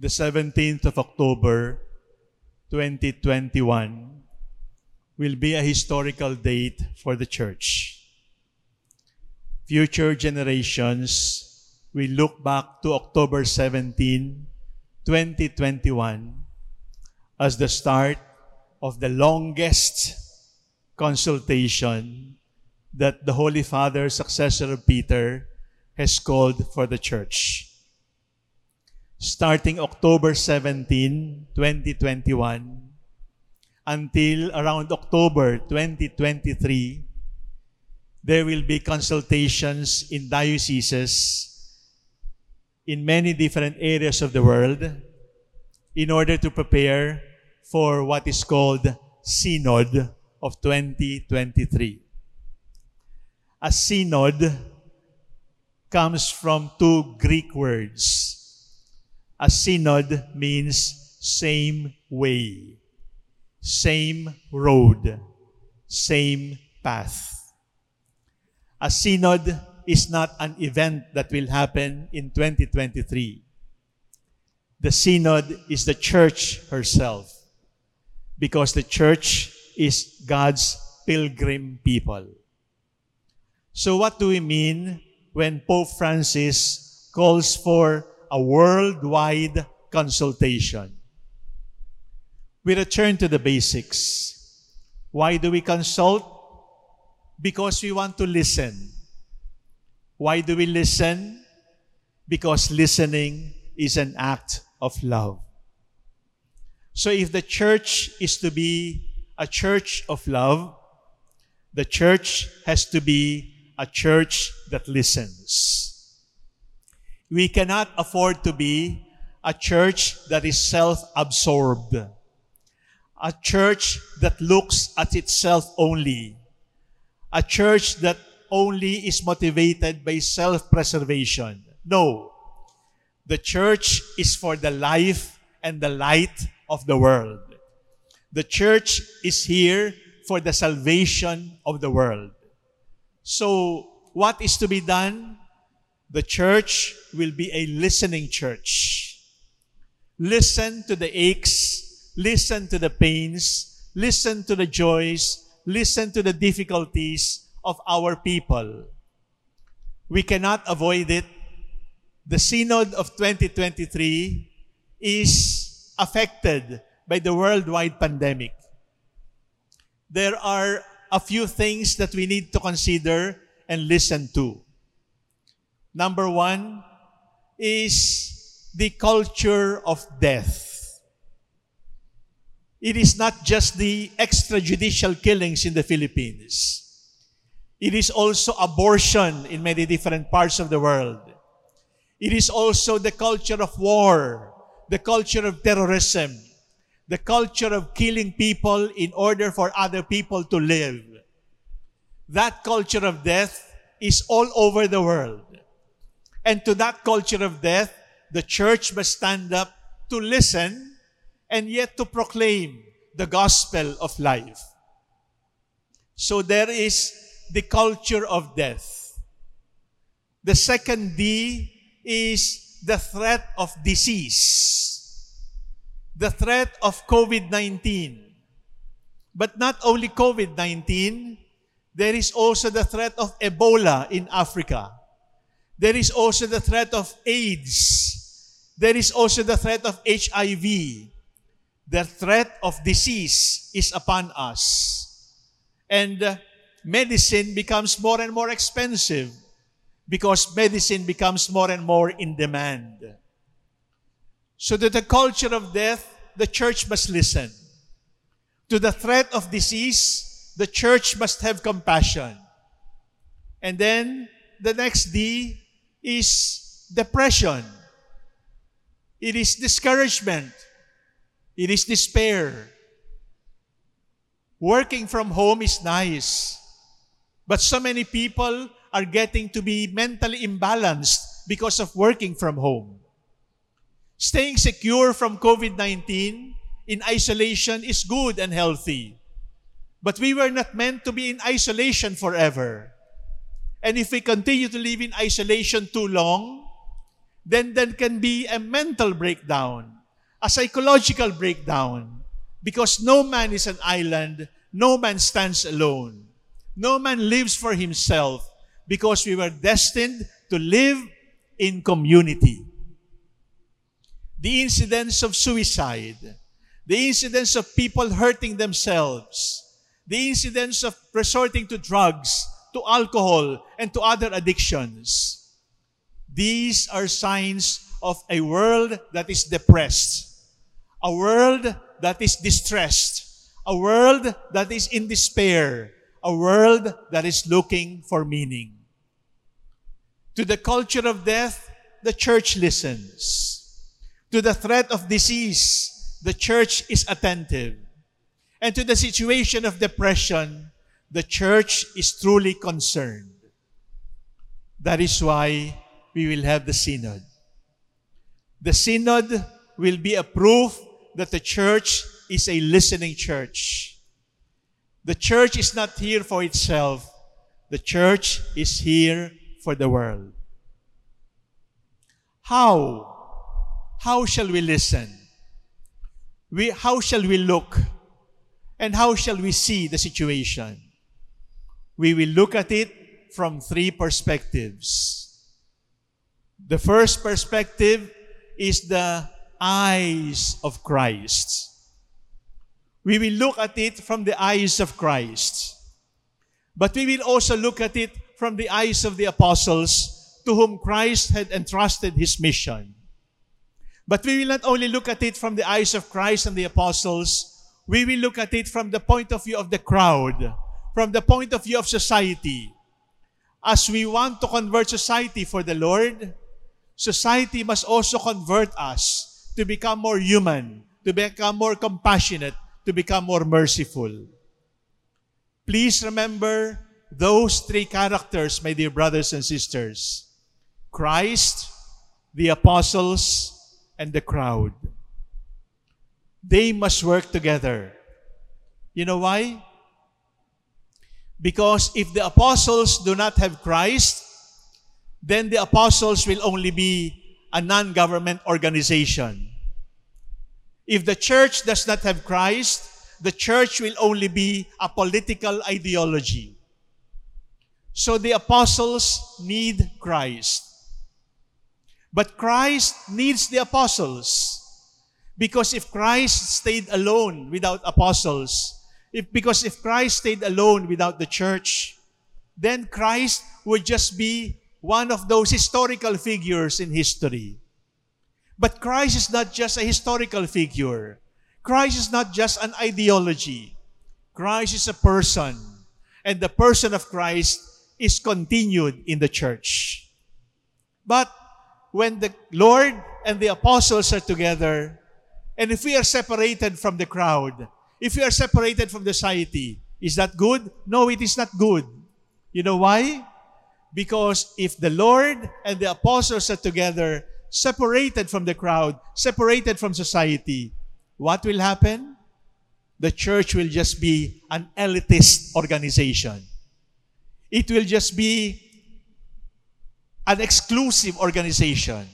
the 17th of October 2021 will be a historical date for the church. Future generations will look back to October 17, 2021 as the start of the longest consultation that the Holy Father, successor of Peter, has called for the church. Starting October 17, 2021, until around October 2023, there will be consultations in dioceses in many different areas of the world in order to prepare for what is called Synod of 2023. A synod comes from two Greek words. A synod means same way, same road, same path. A synod is not an event that will happen in 2023. The synod is the church herself because the church is God's pilgrim people. So, what do we mean when Pope Francis calls for a worldwide consultation? We return to the basics. Why do we consult? Because we want to listen. Why do we listen? Because listening is an act of love. So if the church is to be a church of love, the church has to be a church that listens. We cannot afford to be a church that is self-absorbed, a church that looks at itself only, a church that only is motivated by self-preservation. No. The church is for the life and the light of the world. The church is here for the salvation of the world. So, what is to be done? The church will be a listening church. Listen to the aches, listen to the pains, listen to the joys, listen to the difficulties of our people. We cannot avoid it. The Synod of 2023 is affected by the worldwide pandemic. There are a few things that we need to consider and listen to. Number one is the culture of death. It is not just the extrajudicial killings in the Philippines. It is also abortion in many different parts of the world. It is also the culture of war, the culture of terrorism, the culture of killing people in order for other people to live. That culture of death is all over the world. And to that culture of death, the church must stand up to listen and yet to proclaim the gospel of life. So there is the culture of death. The second D is the threat of disease the threat of COVID-19. But not only COVID-19, there is also the threat of Ebola in Africa. There is also the threat of AIDS. There is also the threat of HIV. The threat of disease is upon us. And uh, medicine becomes more and more expensive because medicine becomes more and more in demand. So to the culture of death, the church must listen. To the threat of disease, the church must have compassion. And then the next D is depression. It is discouragement. It is despair. Working from home is nice. But so many people are getting to be mentally imbalanced because of working from home. Staying secure from COVID-19 in isolation is good and healthy. But we were not meant to be in isolation forever. And if we continue to live in isolation too long, then there can be a mental breakdown, a psychological breakdown, because no man is an island, no man stands alone. No man lives for himself because we were destined to live in community. The incidents of suicide, the incidents of people hurting themselves, the incidents of resorting to drugs, to alcohol, and to other addictions. These are signs of a world that is depressed, a world that is distressed, a world that is in despair, a world that is looking for meaning. To the culture of death, the church listens. To the threat of disease, the church is attentive. And to the situation of depression, the church is truly concerned. That is why we will have the synod. The synod will be a proof that the church is a listening church. The church is not here for itself. The church is here for the world. How? How shall we listen? We, how shall we look? And how shall we see the situation? We will look at it from three perspectives. The first perspective is the eyes of Christ. We will look at it from the eyes of Christ. But we will also look at it from the eyes of the apostles to whom Christ had entrusted his mission. But we will not only look at it from the eyes of Christ and the apostles, we will look at it from the point of view of the crowd, from the point of view of society. As we want to convert society for the Lord, society must also convert us to become more human, to become more compassionate, to become more merciful. Please remember those three characters, my dear brothers and sisters Christ, the apostles, and the crowd. They must work together. You know why? Because if the apostles do not have Christ, then the apostles will only be a non government organization. If the church does not have Christ, the church will only be a political ideology. So the apostles need Christ. But Christ needs the apostles. Because if Christ stayed alone without apostles, if, because if Christ stayed alone without the church, then Christ would just be one of those historical figures in history. But Christ is not just a historical figure. Christ is not just an ideology. Christ is a person. And the person of Christ is continued in the church. But when the Lord and the apostles are together, and if we are separated from the crowd, if we are separated from society, is that good? No, it is not good. You know why? Because if the Lord and the apostles are together, separated from the crowd, separated from society, what will happen? The church will just be an elitist organization. It will just be an exclusive organization.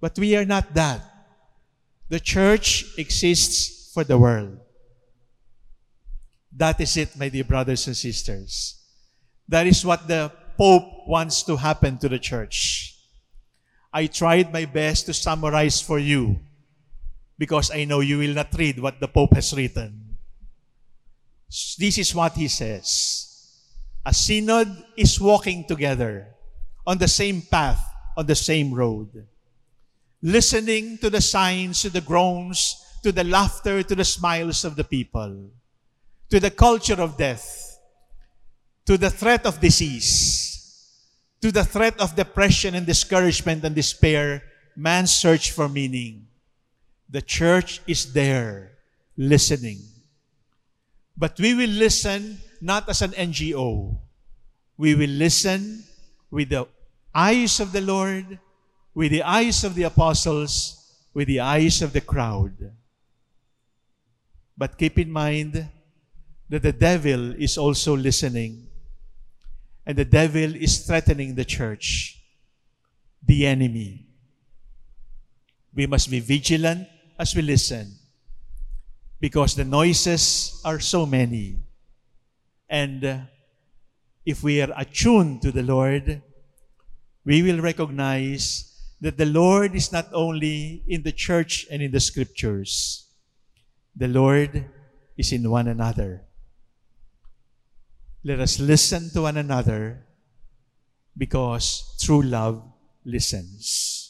But we are not that. The church exists for the world. That is it, my dear brothers and sisters. That is what the Pope wants to happen to the church. I tried my best to summarize for you because I know you will not read what the Pope has written. This is what he says. A synod is walking together on the same path, on the same road, listening to the signs, to the groans, to the laughter, to the smiles of the people, to the culture of death, to the threat of disease, to the threat of depression and discouragement and despair, man's search for meaning. The church is there listening. But we will listen not as an NGO. We will listen with the eyes of the Lord, with the eyes of the apostles, with the eyes of the crowd. But keep in mind that the devil is also listening and the devil is threatening the church, the enemy. We must be vigilant as we listen because the noises are so many. And uh, if we are attuned to the Lord, we will recognize that the Lord is not only in the church and in the scriptures, the Lord is in one another. Let us listen to one another because true love listens.